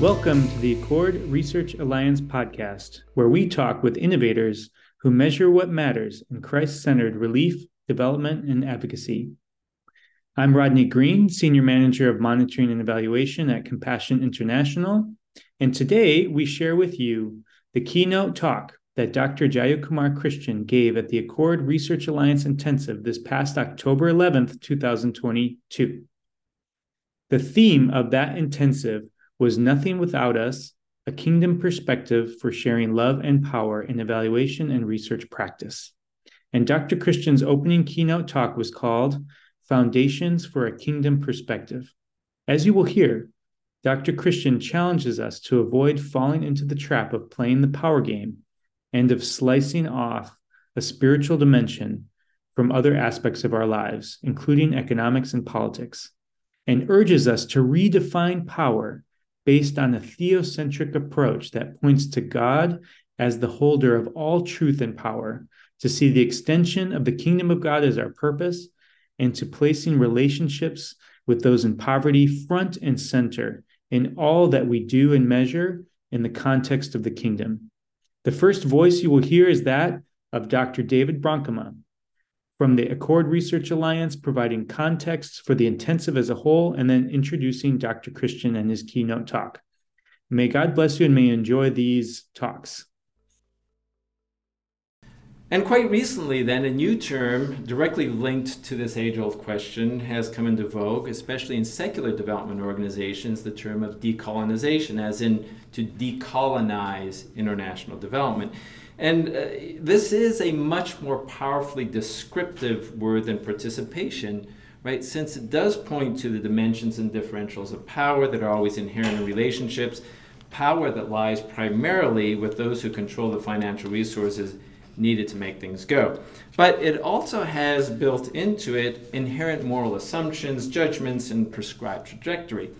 Welcome to the Accord Research Alliance podcast, where we talk with innovators who measure what matters in Christ centered relief, development, and advocacy. I'm Rodney Green, Senior Manager of Monitoring and Evaluation at Compassion International, and today we share with you the keynote talk that Dr. Jayakumar Christian gave at the Accord Research Alliance Intensive this past October 11th, 2022. The theme of that intensive was Nothing Without Us, a kingdom perspective for sharing love and power in evaluation and research practice. And Dr. Christian's opening keynote talk was called Foundations for a Kingdom Perspective. As you will hear, Dr. Christian challenges us to avoid falling into the trap of playing the power game and of slicing off a spiritual dimension from other aspects of our lives, including economics and politics, and urges us to redefine power based on a theocentric approach that points to God as the holder of all truth and power, to see the extension of the kingdom of God as our purpose, and to placing relationships with those in poverty front and center in all that we do and measure in the context of the kingdom. The first voice you will hear is that of Dr. David Bronkema from the Accord Research Alliance, providing context for the intensive as a whole, and then introducing Dr. Christian and his keynote talk. May God bless you and may you enjoy these talks. And quite recently, then, a new term directly linked to this age old question has come into vogue, especially in secular development organizations, the term of decolonization, as in to decolonize international development. And uh, this is a much more powerfully descriptive word than participation, right? Since it does point to the dimensions and differentials of power that are always inherent in relationships, power that lies primarily with those who control the financial resources needed to make things go. But it also has built into it inherent moral assumptions, judgments, and prescribed trajectory,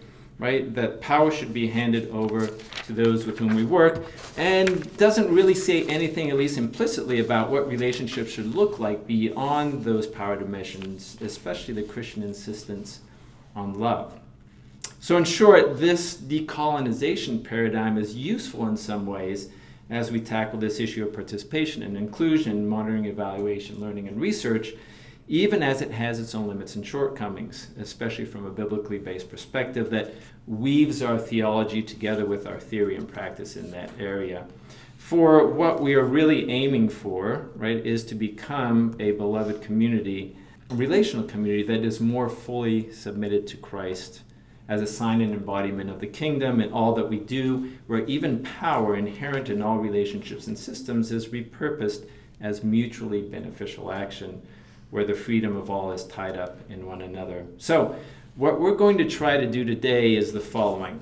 right? That power should be handed over to those with whom we work, and doesn't really say anything, at least implicitly, about what relationships should look like beyond those power dimensions, especially the Christian insistence on love. So, in short, this decolonization paradigm is useful in some ways as we tackle this issue of participation and inclusion, monitoring, evaluation, learning, and research, even as it has its own limits and shortcomings, especially from a biblically based perspective that weaves our theology together with our theory and practice in that area. For what we are really aiming for, right, is to become a beloved community, a relational community that is more fully submitted to Christ as a sign and embodiment of the kingdom in all that we do, where even power inherent in all relationships and systems is repurposed as mutually beneficial action, where the freedom of all is tied up in one another. So, what we're going to try to do today is the following.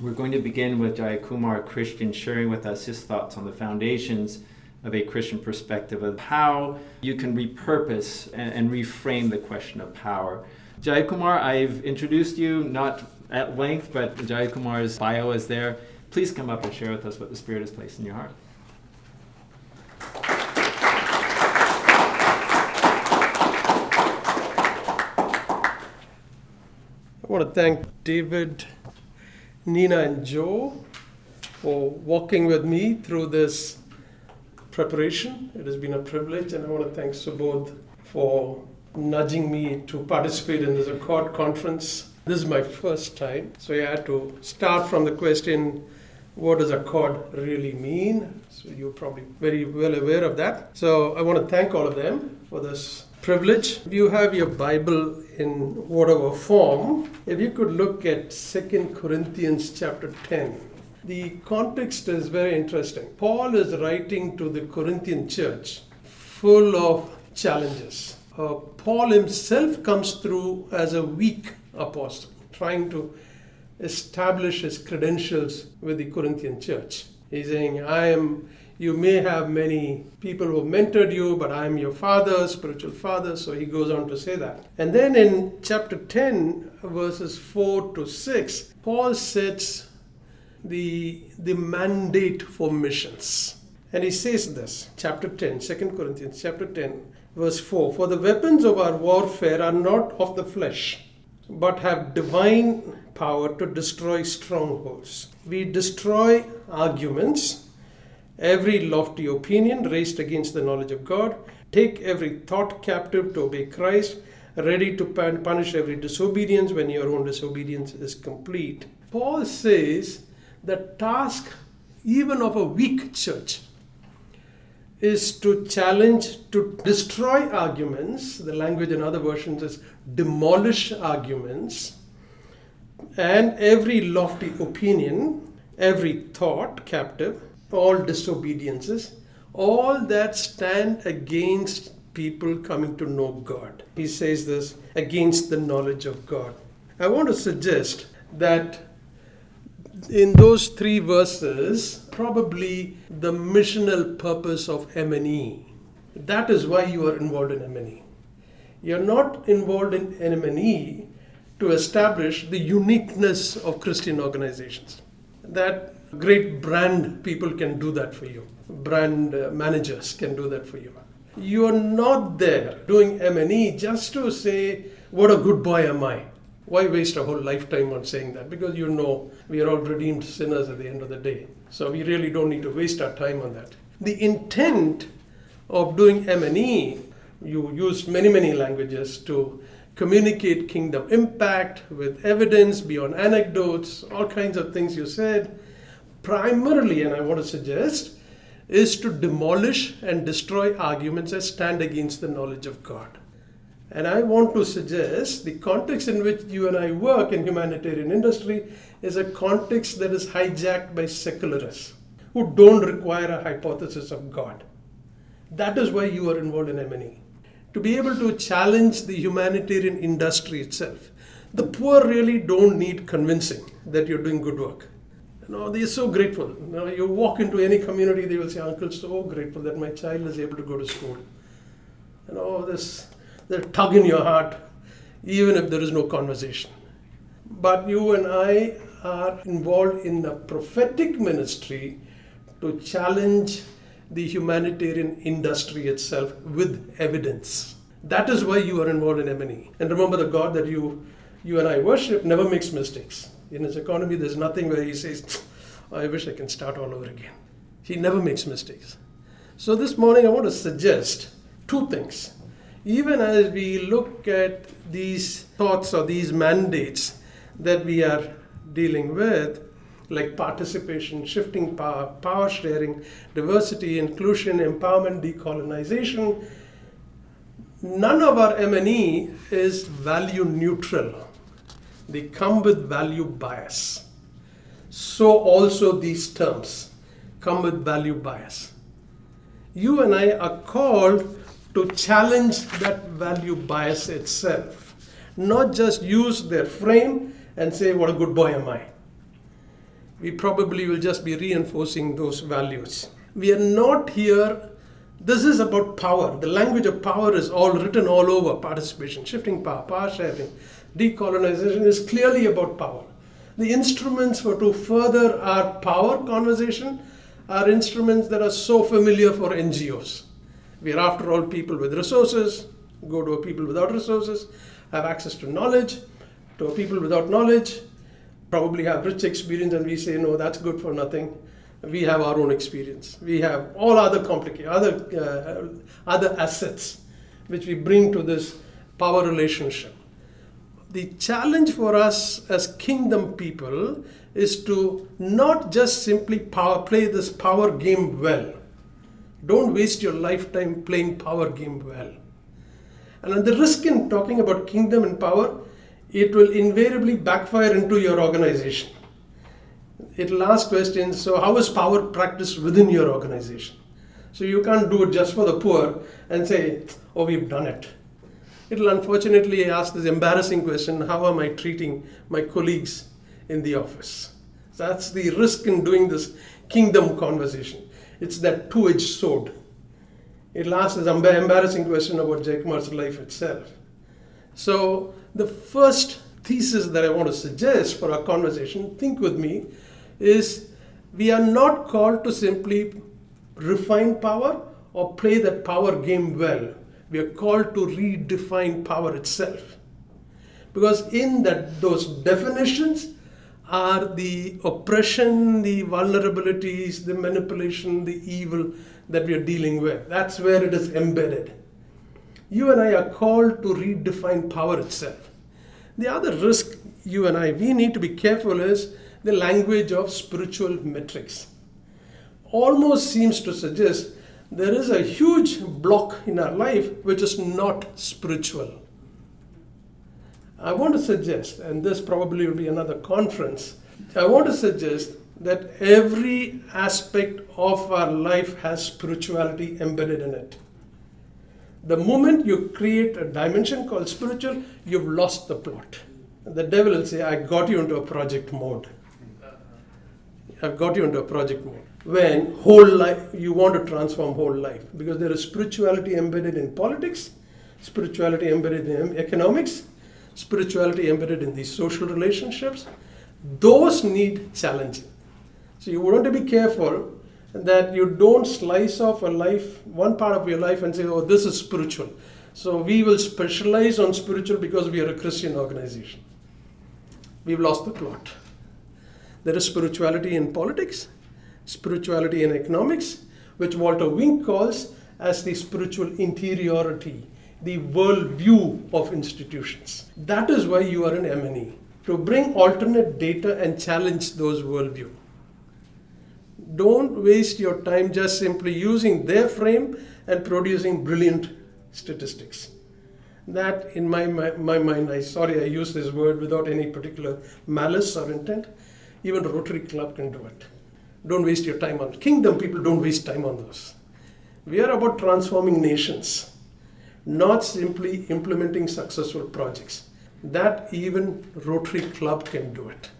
We're going to begin with Jayakumar Christian sharing with us his thoughts on the foundations of a Christian perspective of how you can repurpose and, and reframe the question of power. Jayakumar, I've introduced you not at length, but Jayakumar's bio is there. Please come up and share with us what the Spirit has placed in your heart. I want to thank David, Nina, and Joe for walking with me through this preparation. It has been a privilege, and I want to thank Subodh for nudging me to participate in this Accord conference. This is my first time, so I had to start from the question what does Accord really mean? So you're probably very well aware of that. So I want to thank all of them for this privilege. You have your Bible in whatever form, if you could look at Second Corinthians chapter 10. The context is very interesting. Paul is writing to the Corinthian church full of challenges uh, Paul himself comes through as a weak apostle, trying to establish his credentials with the Corinthian church. He's saying, I am, you may have many people who mentored you, but I am your father, spiritual father. So he goes on to say that. And then in chapter 10, verses 4 to 6, Paul sets the, the mandate for missions. And he says this, chapter 10, 2 Corinthians chapter 10, verse 4 For the weapons of our warfare are not of the flesh. but have divine power to destroy strongholds. We destroy arguments, every lofty opinion raised against the knowledge of God, take every thought captive to obey Christ, ready to punish every disobedience when your own disobedience is complete. Paul says the task even of a weak church is to challenge, to destroy arguments. The language in other versions is demolish arguments. And every lofty opinion, every thought captive, all disobediences, all that stand against people coming to know God. He says this against the knowledge of God. I want to suggest that in those three verses, probably the missional purpose of M&E. That is why you are involved in M&E. You're not involved in M&E to establish the uniqueness of Christian organizations. That great brand people can do that for you. Brand uh, managers can do that for you. You are not there doing M&E just to say, what a good boy am I. Why waste a whole lifetime on saying that? Because you know we are all redeemed sinners at the end of the day. So we really don't need to waste our time on that. The intent of doing M&E, you use many, many languages to communicate kingdom impact with evidence beyond anecdotes, all kinds of things you said. Primarily, and I want to suggest, is to demolish and destroy arguments that stand against the knowledge of God. And I want to suggest the context in which you and I work in humanitarian industry is a context that is hijacked by secularists who don't require a hypothesis of God. That is why you are involved in M&E. To be able to challenge the humanitarian industry itself. The poor really don't need convincing that you're doing good work. You know, they're so grateful. You, know, you walk into any community, they will say, Uncle, so grateful that my child is able to go to school. You know, this they tug in your heart, even if there is no conversation. But you and I are involved in a prophetic ministry to challenge the humanitarian industry itself with evidence. That is why you are involved in M&E. And remember, the God that you, you and I worship never makes mistakes. In his economy, there's nothing where he says, I wish I can start all over again. He never makes mistakes. So this morning, I want to suggest two things even as we look at these thoughts or these mandates that we are dealing with, like participation, shifting power, power sharing, diversity, inclusion, empowerment, decolonization, none of our M&E is value neutral. They come with value bias. So also these terms come with value bias. You and I are called to challenge that value bias itself, not just use their frame and say, What a good boy am I. We probably will just be reinforcing those values. We are not here. This is about power. The language of power is all written all over participation, shifting power, power sharing, decolonization is clearly about power. The instruments for to further our power conversation are instruments that are so familiar for NGOs we are, after all, people with resources. Go to a people without resources, have access to knowledge. To a people without knowledge, probably have rich experience, and we say, no, that's good for nothing. We have our own experience. We have all other complicated, other, uh, other assets which we bring to this power relationship. The challenge for us as kingdom people is to not just simply power, play this power game well don't waste your lifetime playing power game well. And the risk in talking about kingdom and power, it will invariably backfire into your organization. It'll ask questions, so how is power practiced within your organization? So you can't do it just for the poor and say, oh, we've done it. It'll unfortunately ask this embarrassing question, how am I treating my colleagues in the office? That's the risk in doing this kingdom conversation. It's that two edged sword. It asks this embarrassing question about Jaykumar's life itself. So, the first thesis that I want to suggest for our conversation, think with me, is we are not called to simply refine power or play that power game well. We are called to redefine power itself. Because in that those definitions are the oppression, the vulnerabilities, the manipulation, the evil that we are dealing with. That's where it is embedded. You and I are called to redefine power itself. The other risk you and I we need to be careful is the language of spiritual metrics. Almost seems to suggest there is a huge block in our life which is not spiritual. I want to suggest, and this probably will be another conference, I want to suggest that every aspect of our life has spirituality embedded in it. The moment you create a dimension called spiritual, you've lost the plot. The devil will say, I got you into a project mode. I've got you into a project mode. When whole life, you want to transform whole life because there is spirituality embedded in politics, spirituality embedded in economics, spirituality embedded in these social relationships. Those need challenging. So you want to be careful that you don't slice off a life, one part of your life, and say, oh, this is spiritual. So we will specialize on spiritual because we are a Christian organization. We've lost the plot. There is spirituality in politics, spirituality and economics, which Walter Wink calls as the spiritual interiority, the worldview of institutions. That is why you are an M&E, to bring alternate data and challenge those worldview. Don't waste your time just simply using their frame and producing brilliant statistics. That, in my, my, my mind, I sorry I use this word without any particular malice or intent. Even Rotary Club can do it. Don't waste your time on kingdom people. Don't waste time on those. We are about transforming nations, not simply implementing successful projects. That even Rotary Club can do it.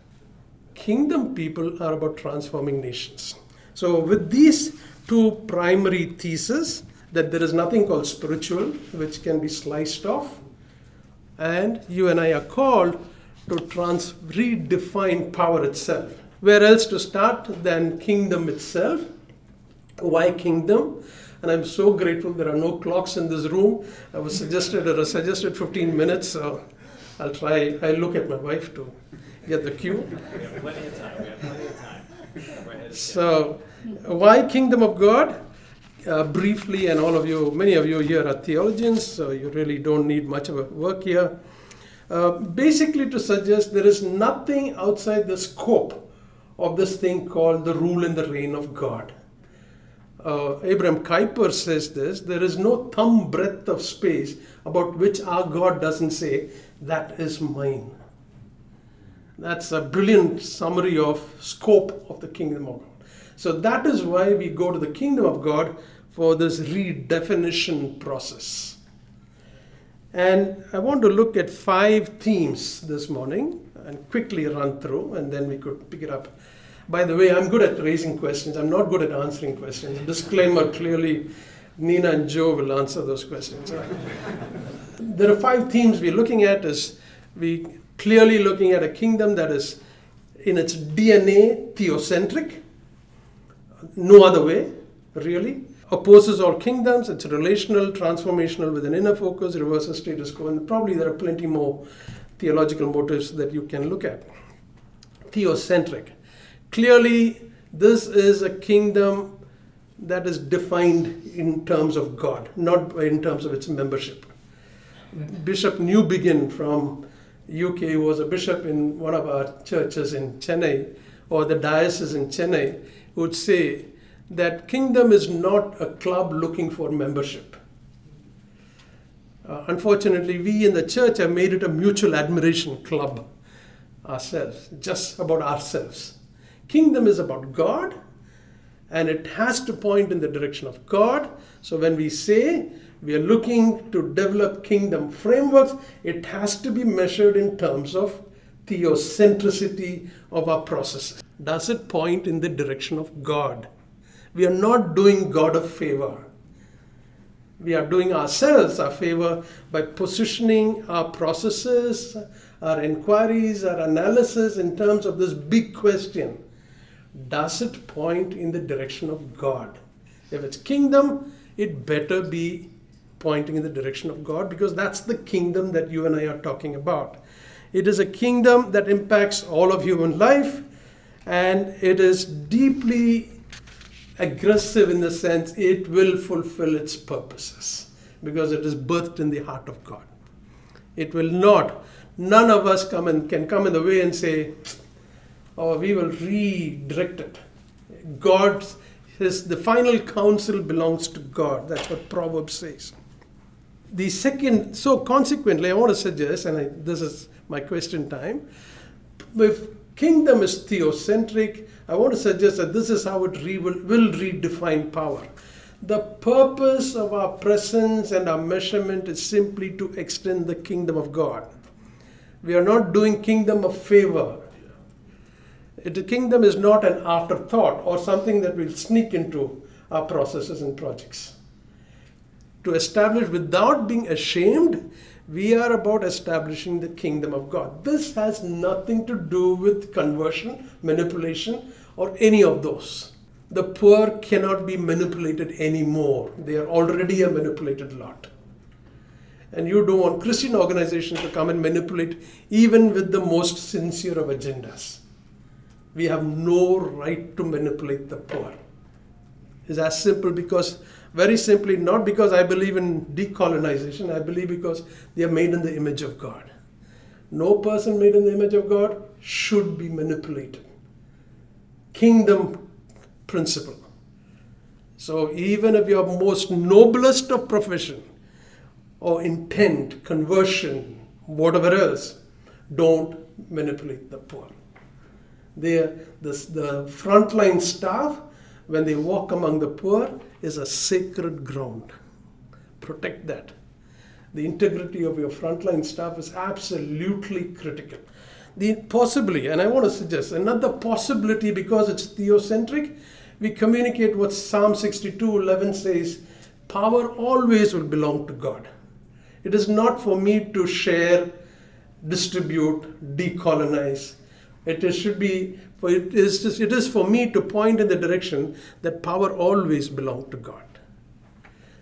Kingdom people are about transforming nations. So, with these two primary theses, that there is nothing called spiritual which can be sliced off, and you and I are called to trans- redefine power itself. Where else to start than kingdom itself? Why kingdom? And I'm so grateful there are no clocks in this room. I was suggested or suggested 15 minutes, so I'll try. I'll look at my wife to get the cue. We have plenty of time. We have plenty of time. So, why kingdom of God? Uh, briefly, and all of you, many of you here are theologians, so you really don't need much of a work here. Uh, basically, to suggest there is nothing outside the scope of this thing called the rule and the reign of God. Uh, Abraham Kuyper says this there is no thumb breadth of space about which our God doesn't say, That is mine. That's a brilliant summary of scope of the kingdom of God. So that is why we go to the kingdom of God for this redefinition process. And I want to look at five themes this morning and quickly run through, and then we could pick it up. By the way, I'm good at raising questions. I'm not good at answering questions. Disclaimer clearly, Nina and Joe will answer those questions. there are five themes we're looking at. Is we clearly looking at a kingdom that is in its DNA theocentric, no other way, really. Opposes all kingdoms, it's relational, transformational with an inner focus, reverses status quo, and probably there are plenty more theological motives that you can look at. Theocentric. Clearly, this is a kingdom that is defined in terms of God, not in terms of its membership. Bishop Newbigin from UK was a bishop in one of our churches in Chennai, or the diocese in Chennai, would say that kingdom is not a club looking for membership. Uh, unfortunately, we in the church have made it a mutual admiration club ourselves, just about ourselves. Kingdom is about God, and it has to point in the direction of God. So when we say we are looking to develop kingdom frameworks, it has to be measured in terms of theocentricity of our processes. Does it point in the direction of God? We are not doing God a favor. We are doing ourselves a favor by positioning our processes, our inquiries, our analysis in terms of this big question Does it point in the direction of God? If it's kingdom, it better be pointing in the direction of God because that's the kingdom that you and I are talking about. It is a kingdom that impacts all of human life and it is deeply aggressive in the sense it will fulfill its purposes because it is birthed in the heart of God. It will not, none of us come and can come in the way and say, oh, we will redirect it. God's his, the final counsel belongs to God. That's what Proverbs says. The second, so consequently, I want to suggest, and I, this is my question time, if kingdom is theocentric, I want to suggest that this is how it re- will, will redefine power. The purpose of our presence and our measurement is simply to extend the kingdom of God. We are not doing kingdom of favor. The kingdom is not an afterthought or something that will sneak into our processes and projects. To establish without being ashamed, we are about establishing the kingdom of God. This has nothing to do with conversion, manipulation, or any of those. The poor cannot be manipulated anymore. They are already a manipulated lot. And you don't want Christian organizations to come and manipulate even with the most sincere of agendas we have no right to manipulate the poor. It's as simple because, very simply, not because I believe in decolonization, I believe because they are made in the image of God. No person made in the image of God should be manipulated. Kingdom principle. So, even if your most noblest of profession or intent, conversion, whatever else, don't manipulate the poor. They, the, the frontline staff, when they walk among the poor, is a sacred ground. Protect that. The integrity of your frontline staff is absolutely critical. The possibly, and I want to suggest another possibility because it's theocentric, we communicate what Psalm 62 11 says power always will belong to God. It is not for me to share, distribute, decolonize. It should be for it is just, it is for me to point in the direction that power always belonged to God.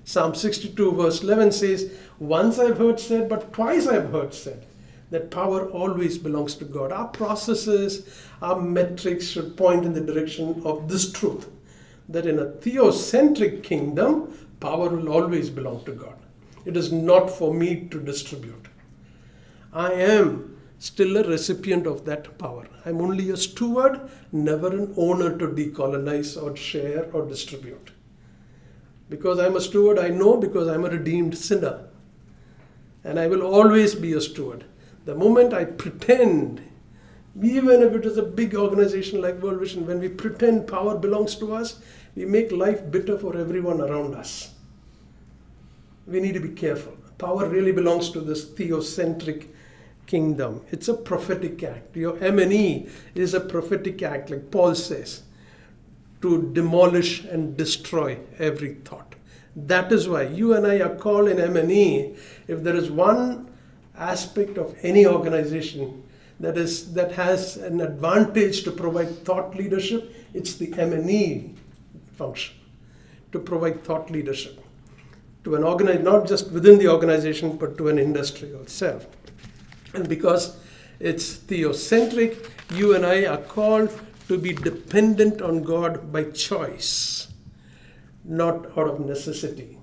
Psalm 62 verse 11 says, "Once I've heard said, but twice I've heard said." That power always belongs to God. Our processes, our metrics should point in the direction of this truth that in a theocentric kingdom, power will always belong to God. It is not for me to distribute. I am still a recipient of that power. I'm only a steward, never an owner to decolonize or share or distribute. Because I'm a steward, I know because I'm a redeemed sinner. And I will always be a steward. The moment I pretend, even if it is a big organization like World Vision, when we pretend power belongs to us, we make life bitter for everyone around us. We need to be careful. Power really belongs to this theocentric kingdom. It's a prophetic act. Your M&E is a prophetic act, like Paul says, to demolish and destroy every thought. That is why you and I are called in M&E. If there is one aspect of any organization that is that has an advantage to provide thought leadership, it's the M&E function to provide thought leadership to an organization, not just within the organization, but to an industry itself. And because it's theocentric, you and I are called to be dependent on God by choice, not out of necessity.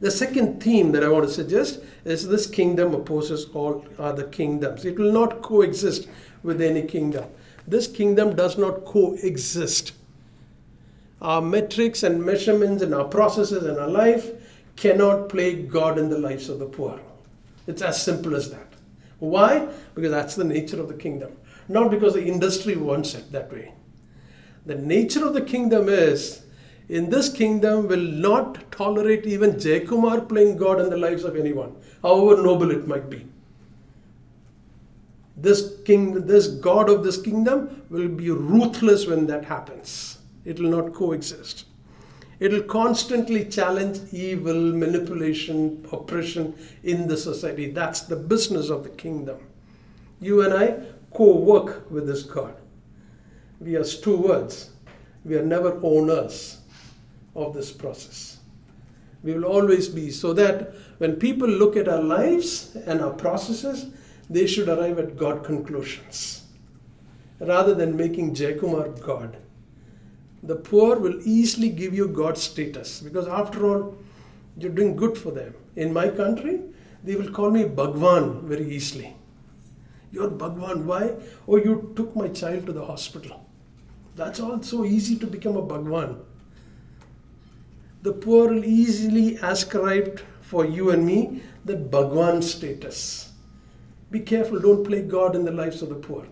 The second theme that I want to suggest is this kingdom opposes all other kingdoms. It will not coexist with any kingdom. This kingdom does not coexist. Our metrics and measurements and our processes and our life cannot play God in the lives of the poor. It's as simple as that. Why? Because that's the nature of the kingdom. Not because the industry wants it that way. The nature of the kingdom is in this kingdom will not tolerate even Jaykumar playing God in the lives of anyone, however noble it might be. This king, this God of this kingdom will be ruthless when that happens. It will not coexist. It'll constantly challenge evil, manipulation, oppression in the society. That's the business of the kingdom. You and I co work with this God. We are stewards, we are never owners of this process. We will always be, so that when people look at our lives and our processes, they should arrive at God conclusions rather than making Jaykumar God. The poor will easily give you God status because, after all, you're doing good for them. In my country, they will call me Bhagwan very easily. You're Bhagwan. Why? Oh, you took my child to the hospital. That's all so easy to become a Bhagwan. The poor will easily ascribe for you and me the Bhagwan status. Be careful, don't play God in the lives of the poor.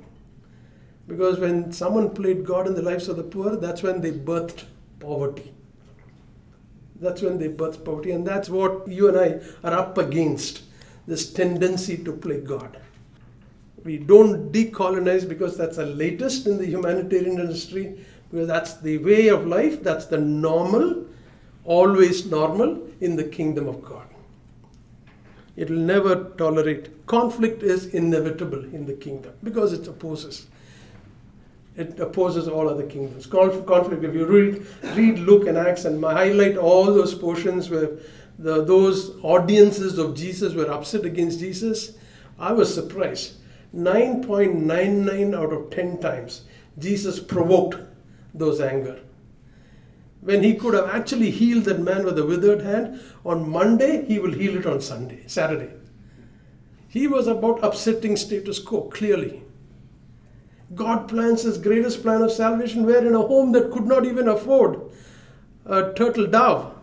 Because when someone played God in the lives of the poor, that's when they birthed poverty. That's when they birthed poverty, and that's what you and I are up against this tendency to play God. We don't decolonize because that's the latest in the humanitarian industry, because that's the way of life, that's the normal, always normal in the kingdom of God. It will never tolerate. Conflict is inevitable in the kingdom because it opposes. It opposes all other kingdoms. Conflict, if you read, read Luke and Acts and highlight all those portions where the, those audiences of Jesus were upset against Jesus, I was surprised. 9.99 out of 10 times, Jesus provoked those anger. When he could have actually healed that man with a withered hand, on Monday he will heal it on Sunday, Saturday. He was about upsetting status quo, clearly. God plans his greatest plan of salvation where in a home that could not even afford a turtle dove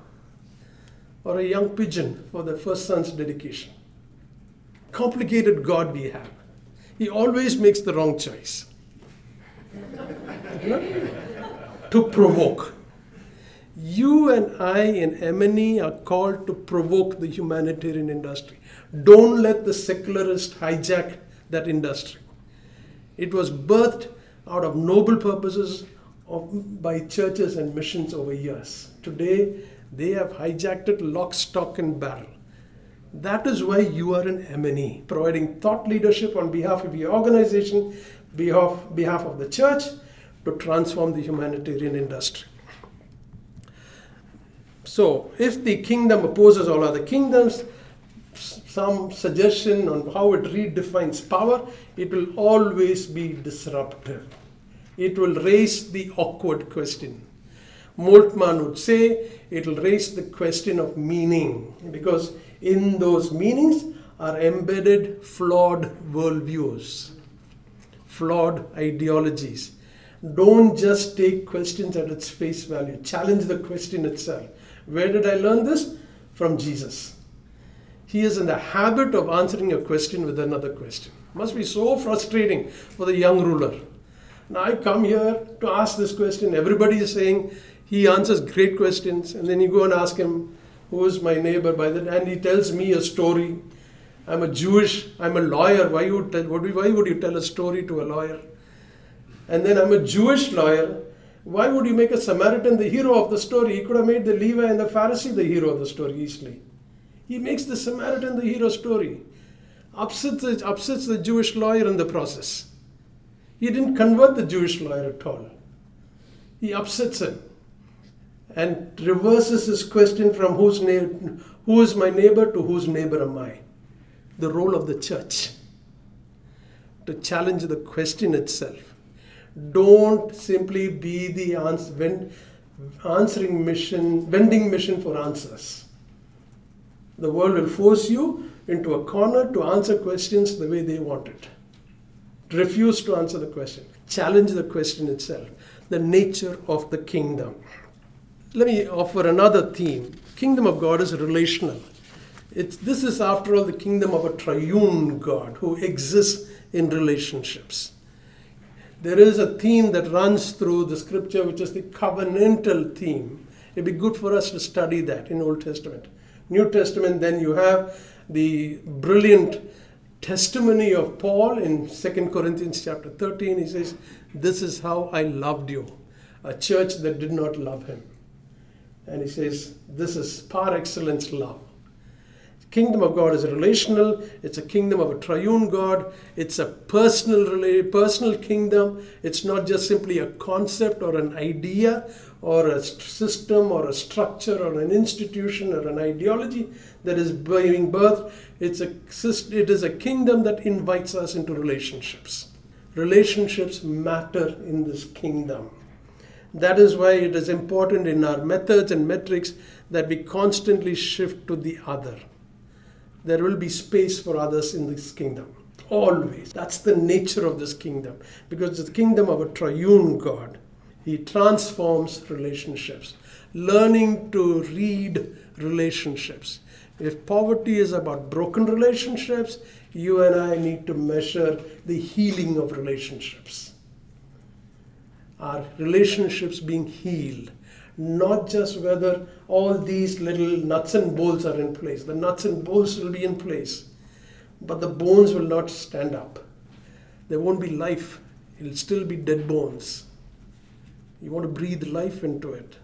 or a young pigeon for the first son's dedication. Complicated God we have. He always makes the wrong choice. to provoke. You and I in M&E are called to provoke the humanitarian industry. Don't let the secularist hijack that industry. It was birthed out of noble purposes of, by churches and missions over years. Today, they have hijacked it lock, stock, and barrel. That is why you are in M&E, providing thought leadership on behalf of your organization, behalf, behalf of the church, to transform the humanitarian industry. So, if the kingdom opposes all other kingdoms, some suggestion on how it redefines power, it will always be disruptive. It will raise the awkward question. Moltmann would say it will raise the question of meaning because in those meanings are embedded flawed worldviews, flawed ideologies. Don't just take questions at its face value, challenge the question itself. Where did I learn this? From Jesus. He is in the habit of answering a question with another question. Must be so frustrating for the young ruler. Now I come here to ask this question. Everybody is saying he answers great questions, and then you go and ask him, "Who is my neighbor?" By that, and he tells me a story. I'm a Jewish. I'm a lawyer. Why would tell? Why would you tell a story to a lawyer? And then I'm a Jewish lawyer. Why would you make a Samaritan the hero of the story? He could have made the Levi and the Pharisee the hero of the story easily. He makes the Samaritan the hero story, upsets the, upsets the Jewish lawyer in the process. He didn't convert the Jewish lawyer at all. He upsets him and reverses his question from whose na- who is my neighbor to whose neighbor am I? The role of the church to challenge the question itself. Don't simply be the answer, answering mission, vending mission for answers. The world will force you into a corner to answer questions the way they want it. Refuse to answer the question. Challenge the question itself. The nature of the kingdom. Let me offer another theme. Kingdom of God is relational. It's, this is, after all, the kingdom of a triune God who exists in relationships. There is a theme that runs through the scripture, which is the covenantal theme. It'd be good for us to study that in Old Testament. New Testament, then you have the brilliant testimony of Paul in 2 Corinthians chapter 13. He says, This is how I loved you. A church that did not love him. And he says, This is par excellence love. Kingdom of God is relational. It's a kingdom of a triune God. It's a personal, personal kingdom. It's not just simply a concept or an idea or a system or a structure or an institution or an ideology that is being birthed. It's a, it is a kingdom that invites us into relationships. Relationships matter in this kingdom. That is why it is important in our methods and metrics that we constantly shift to the other. There will be space for others in this kingdom. Always. That's the nature of this kingdom. Because it's the kingdom of a triune God. He transforms relationships. Learning to read relationships. If poverty is about broken relationships, you and I need to measure the healing of relationships. Are relationships being healed, not just whether all these little nuts and bolts are in place. The nuts and bolts will be in place, but the bones will not stand up. There won't be life, it'll still be dead bones. You want to breathe life into it.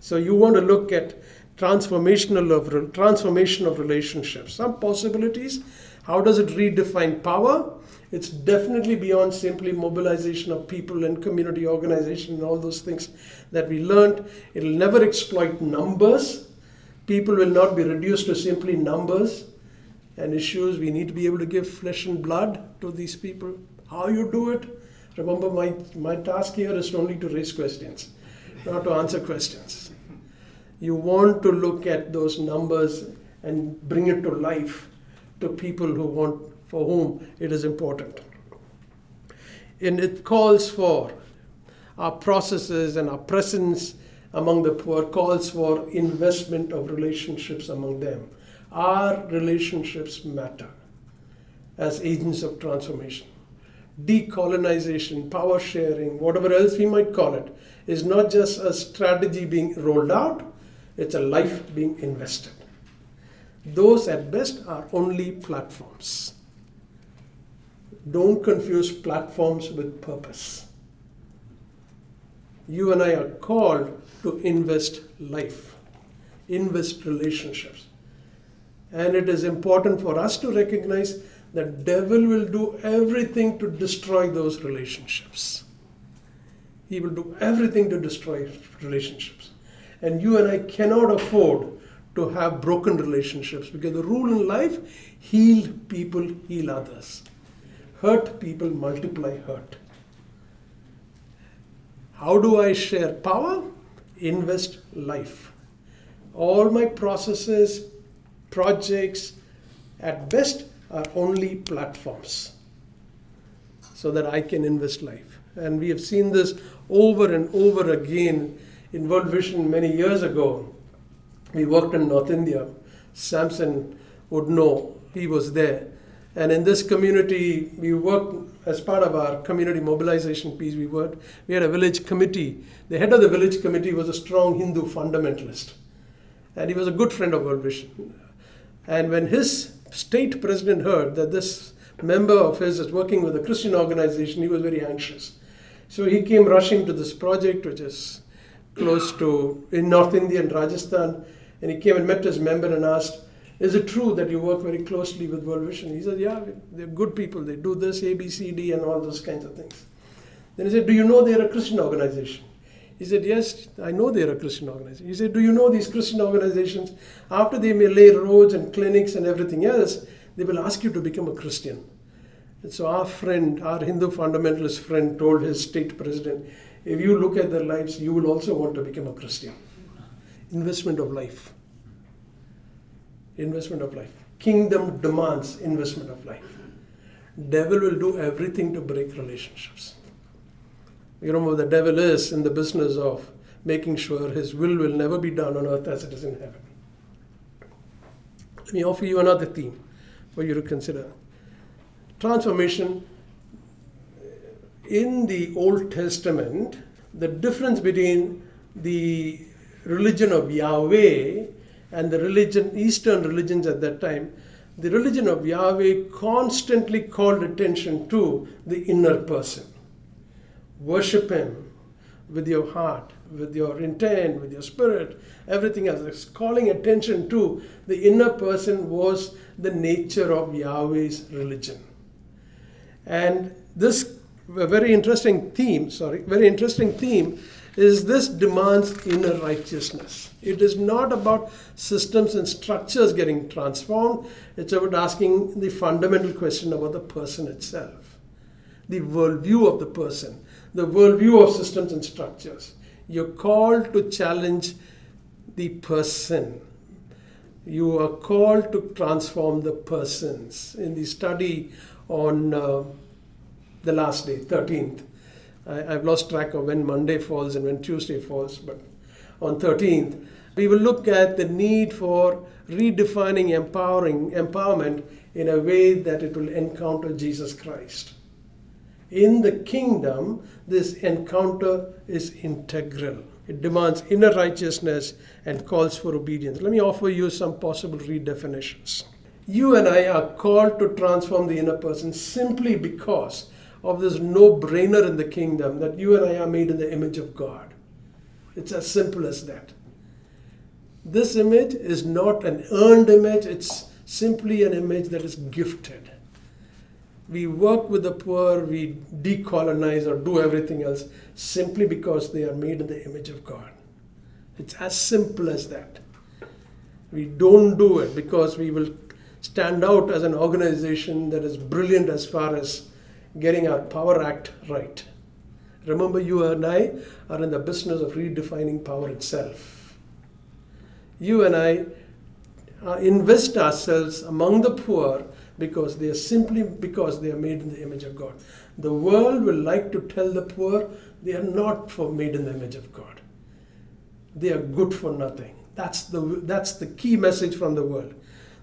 So you want to look at transformational of transformation of relationships. Some possibilities. How does it redefine power? It's definitely beyond simply mobilization of people and community organization and all those things that we learned. It'll never exploit numbers. People will not be reduced to simply numbers and issues. We need to be able to give flesh and blood to these people. How you do it? Remember, my, my task here is only to raise questions, not to answer questions. You want to look at those numbers and bring it to life to people who want, for whom it is important. And it calls for our processes and our presence among the poor, calls for investment of relationships among them. Our relationships matter as agents of transformation decolonization, power sharing, whatever else we might call it, is not just a strategy being rolled out, it's a life being invested. Those at best are only platforms. Don't confuse platforms with purpose. You and I are called to invest life, invest relationships. And it is important for us to recognize the devil will do everything to destroy those relationships. He will do everything to destroy relationships. And you and I cannot afford to have broken relationships because the rule in life heal people, heal others. Hurt people, multiply hurt. How do I share power? Invest life. All my processes, projects, at best are only platforms so that I can invest life. And we have seen this over and over again in World Vision many years ago. We worked in North India. Samson would know, he was there. And in this community, we worked as part of our community mobilization piece. We worked, we had a village committee. The head of the village committee was a strong Hindu fundamentalist. And he was a good friend of World Vision. And when his state president heard that this member of his is working with a Christian organization, he was very anxious. So he came rushing to this project, which is close to in North India and Rajasthan, and he came and met his member and asked, "Is it true that you work very closely with World Vision?" He said, "Yeah, they're good people. They do this, A, B, C, D, and all those kinds of things." Then he said, "Do you know they're a Christian organization?" He said, Yes, I know they're a Christian organization. He said, Do you know these Christian organizations, after they may lay roads and clinics and everything else, they will ask you to become a Christian. And so our friend, our Hindu fundamentalist friend, told his state president, If you look at their lives, you will also want to become a Christian. Investment of life. Investment of life. Kingdom demands investment of life. Devil will do everything to break relationships. You know, the devil is in the business of making sure his will will never be done on earth as it is in heaven. Let me offer you another theme for you to consider. Transformation eh, in the Old Testament, the difference between the religion of Yahweh and the religion, Eastern religions at that time, the religion of Yahweh constantly called attention to the inner person. Worship Him with your heart, with your intent, with your spirit, everything else. It's calling attention to the inner person was the nature of Yahweh's religion. And this very interesting theme, sorry, very interesting theme is this demands inner righteousness. It is not about systems and structures getting transformed, it's about asking the fundamental question about the person itself, the worldview of the person, the worldview of systems and structures. You're called to challenge the person. You are called to transform the persons. In the study on uh, the last day, 13th, I, have lost track of when Monday falls and when Tuesday falls, but on 13th, we will look at the need for redefining empowering empowerment in a way that it will encounter Jesus Christ. In the kingdom, this encounter is integral. It demands inner righteousness and calls for obedience. Let me offer you some possible redefinitions. You and I are called to transform the inner person simply because of this no brainer in the kingdom that you and I are made in the image of God. It's as simple as that. This image is not an earned image, it's simply an image that is gifted. We work with the poor, we decolonize or do everything else simply because they are made in the image of God. It's as simple as that. We don't do it because we will stand out as an organization that is brilliant as far as getting our Power Act right. Remember, you and I are in the business of redefining power itself. You and I uh, invest ourselves among the poor because they are simply because they are made in the image of God. The world will like to tell the poor they are not for made in the image of God. They are good for nothing. That's the, that's the key message from the world.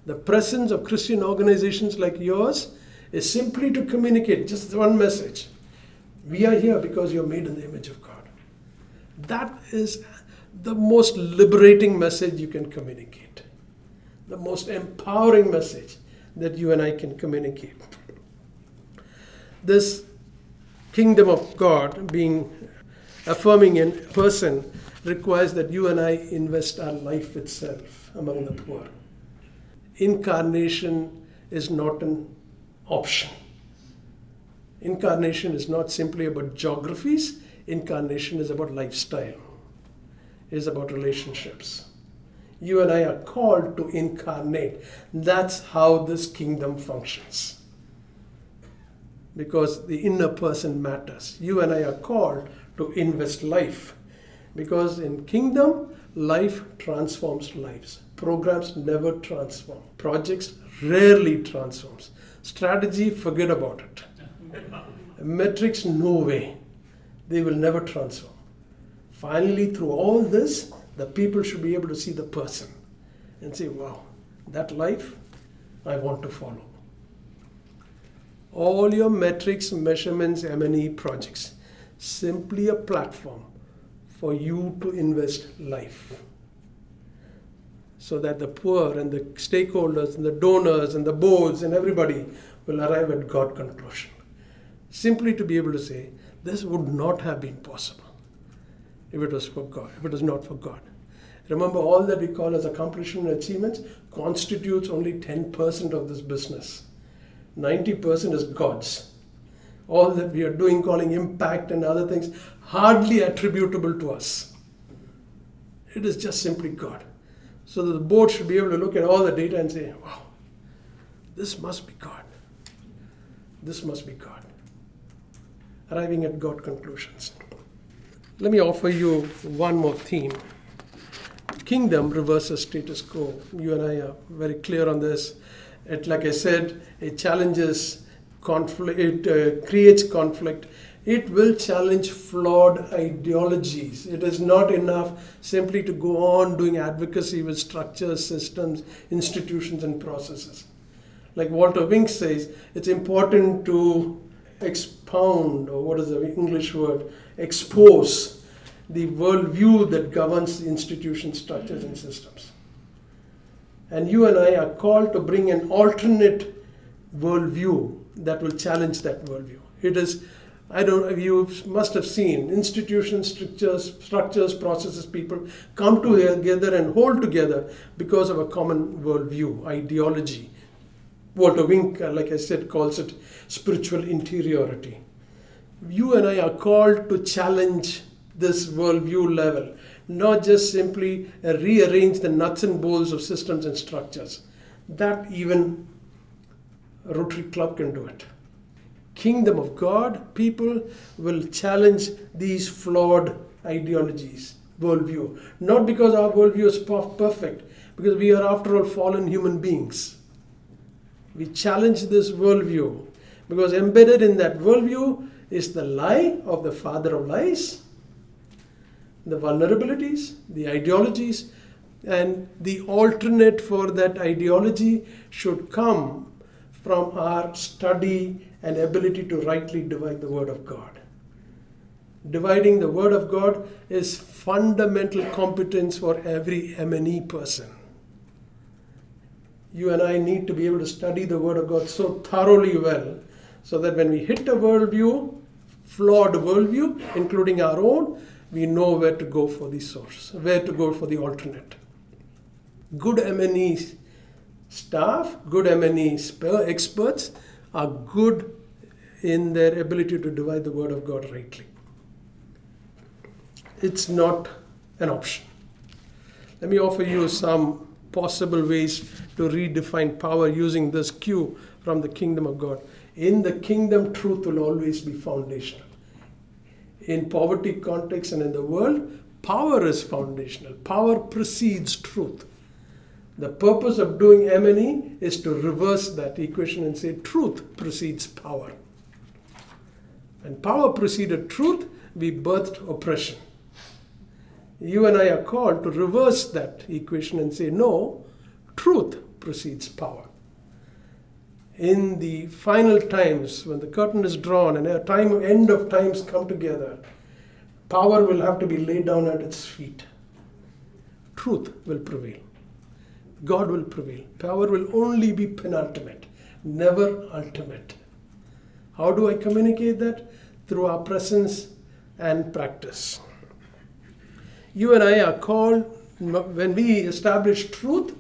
The presence of Christian organizations like yours is simply to communicate just one message. We are here because you're made in the image of God. That is the most liberating message you can communicate, the most empowering message that you and I can communicate. This kingdom of God being affirming in person requires that you and I invest our life itself among the poor. Incarnation is not an option. Incarnation is not simply about geographies, incarnation is about lifestyle, is about relationships. You and I are called to incarnate. That's how this kingdom functions. Because the inner person matters. You and I are called to invest life. Because in kingdom, life transforms lives. Programs never transform. Projects rarely transforms. Strategy, forget about it. Metrics, no way. They will never transform. Finally, through all this, the people should be able to see the person and say, wow, that life I want to follow. All your metrics, measurements, M&E projects, simply a platform for you to invest life so that the poor and the stakeholders and the donors and the boards and everybody will arrive at God conclusion. Simply to be able to say, this would not have been possible if it was for God, if it was not for God. Remember, all that we call as accomplishment and achievements constitutes only 10% of this business. 90% is God's. All that we are doing, calling impact and other things, hardly attributable to us. It is just simply God. So the board should be able to look at all the data and say, wow, this must be God. This must be God. Arriving at God conclusions. Let me offer you one more theme. Kingdom reverses status quo. You and I are very clear on this. It, like I said, it challenges conflict, it uh, creates conflict, it will challenge flawed ideologies. It is not enough simply to go on doing advocacy with structures, systems, institutions, and processes. Like Walter Wink says, it's important to expound, or what is the English word, expose the worldview that governs institution structures and systems. And you and I are called to bring an alternate worldview that will challenge that worldview. It is I don't. Know, you must have seen institutions, structures, structures, processes. People come together and hold together because of a common worldview, ideology. Walter Wink, uh, like I said, calls it spiritual interiority. You and I are called to challenge this worldview level, not just simply rearrange the nuts and bolts of systems and structures. That even Rotary Club can do it kingdom of God, people will challenge these flawed ideologies, worldview. Not because our worldview is perfect, because we are, after all, fallen human beings. We challenge this worldview because embedded in that worldview is the lie of the father of lies, the vulnerabilities, the ideologies, and the alternate for that ideology should come from our study and ability to rightly divide the Word of God. Dividing the Word of God is fundamental competence for every M&E person. You and I need to be able to study the Word of God so thoroughly well so that when we hit a worldview, flawed worldview, including our own, we know where to go for the source, where to go for the alternate. Good M&E staff, good M&E experts are good in their ability to divide the word of God rightly. It's not an option. Let me offer you some possible ways to redefine power using this cue from the kingdom of God. In the kingdom, truth will always be foundational. In poverty context and in the world, power is foundational. Power precedes truth. The purpose of doing M&E is to reverse that equation and say truth precedes power. When power preceded truth, we birthed oppression. You and I are called to reverse that equation and say, no, truth precedes power. In the final times, when the curtain is drawn and a time end of times come together, power will have to be laid down at its feet. Truth will prevail. God will prevail. Power will only be penultimate, never ultimate. How do I communicate that? Through our presence and practice. You and I are called, when we establish truth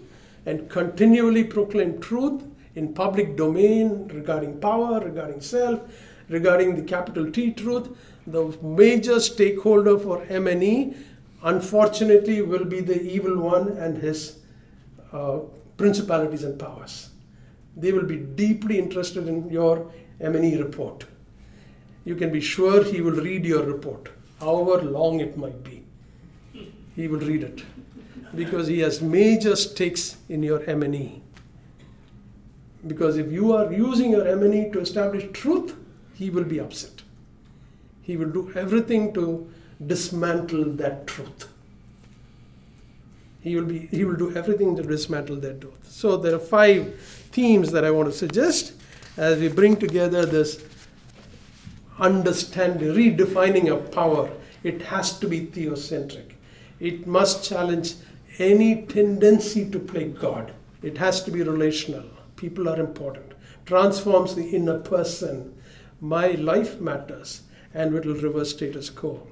and continually proclaim truth in public domain regarding power, regarding self, regarding the capital T truth, the major stakeholder for M&E unfortunately will be the evil one and his uh, principalities and powers. They will be deeply interested in your M&E report. You can be sure he will read your report, however long it might be. He will read it because he has major stakes in your M&E. Because if you are using your M&E to establish truth, he will be upset. He will do everything to dismantle that truth. He will, be, he will do everything to dismantle that truth. So there are five themes that I want to suggest as we bring together this understanding, redefining of power. It has to be theocentric. It must challenge any tendency to play God. It has to be relational. People are important. Transforms the inner person. My life matters and it will reverse status quo.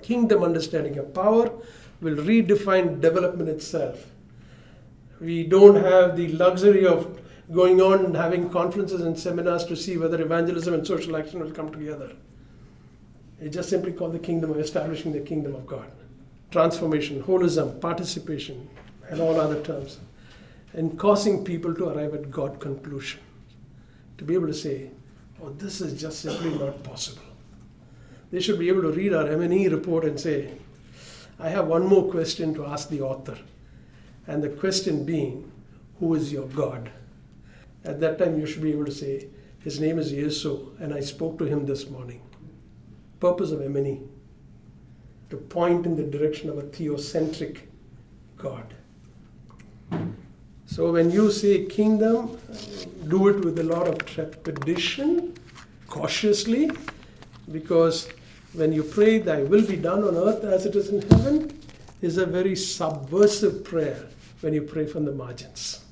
Kingdom understanding of power will redefine development itself. We don't have the luxury of going on and having conferences and seminars to see whether evangelism and social action will come together. It's just simply called the kingdom of establishing the kingdom of God. Transformation, holism, participation, and all other terms. And causing people to arrive at God conclusion. To be able to say, oh, this is just simply not possible. They should be able to read our M&E report and say, I have one more question to ask the author. And the question being, who is your God? At that time, you should be able to say, His name is Yesu, and I spoke to him this morning. Purpose of M&E to point in the direction of a theocentric God. So when you say kingdom, do it with a lot of trepidation, cautiously, because when you pray, Thy will be done on earth as it is in heaven, is a very subversive prayer when you pray from the margins.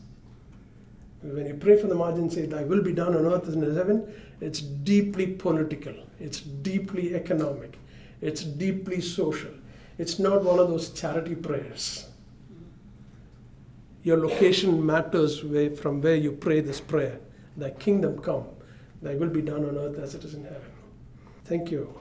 When you pray from the margins, say, Thy will be done on earth as in heaven, it's deeply political, it's deeply economic, it's deeply social. It's not one of those charity prayers. Your location matters where, from where you pray this prayer. Thy kingdom come, thy will be done on earth as it is in heaven. Thank you.